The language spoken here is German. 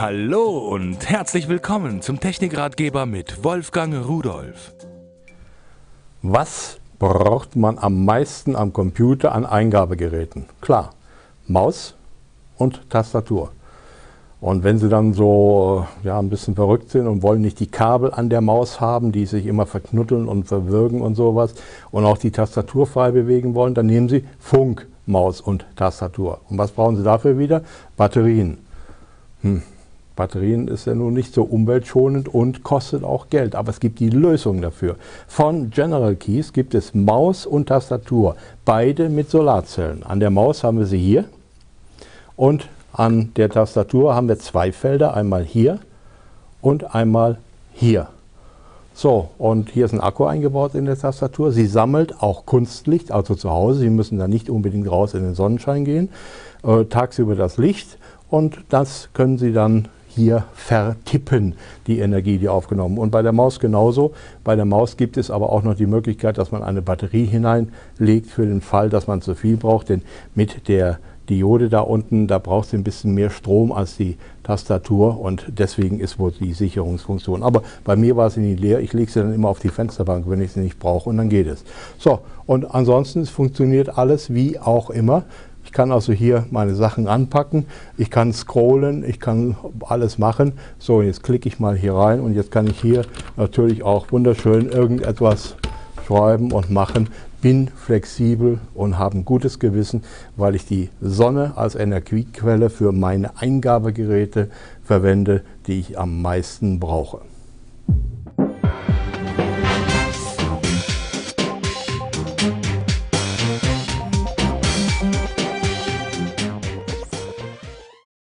Hallo und herzlich willkommen zum Technikratgeber mit Wolfgang Rudolf. Was braucht man am meisten am Computer an Eingabegeräten? Klar, Maus und Tastatur. Und wenn Sie dann so ja, ein bisschen verrückt sind und wollen nicht die Kabel an der Maus haben, die sich immer verknutteln und verwirken und sowas und auch die Tastatur frei bewegen wollen, dann nehmen Sie Funk, Maus und Tastatur. Und was brauchen Sie dafür wieder? Batterien. Hm. Batterien ist ja nun nicht so umweltschonend und kostet auch Geld, aber es gibt die Lösung dafür. Von General Keys gibt es Maus und Tastatur, beide mit Solarzellen. An der Maus haben wir sie hier und an der Tastatur haben wir zwei Felder, einmal hier und einmal hier. So, und hier ist ein Akku eingebaut in der Tastatur. Sie sammelt auch Kunstlicht, also zu Hause. Sie müssen da nicht unbedingt raus in den Sonnenschein gehen. Äh, tagsüber das Licht und das können Sie dann hier vertippen, die Energie, die aufgenommen. Und bei der Maus genauso. Bei der Maus gibt es aber auch noch die Möglichkeit, dass man eine Batterie hineinlegt für den Fall, dass man zu viel braucht. Denn mit der Diode da unten, da braucht sie ein bisschen mehr Strom als die Tastatur und deswegen ist wohl die Sicherungsfunktion. Aber bei mir war sie nie leer, ich lege sie dann immer auf die Fensterbank, wenn ich sie nicht brauche und dann geht es. So, und ansonsten funktioniert alles wie auch immer. Ich kann also hier meine Sachen anpacken, ich kann scrollen, ich kann alles machen. So, jetzt klicke ich mal hier rein und jetzt kann ich hier natürlich auch wunderschön irgendetwas schreiben und machen. Bin flexibel und habe ein gutes Gewissen, weil ich die Sonne als Energiequelle für meine Eingabegeräte verwende, die ich am meisten brauche.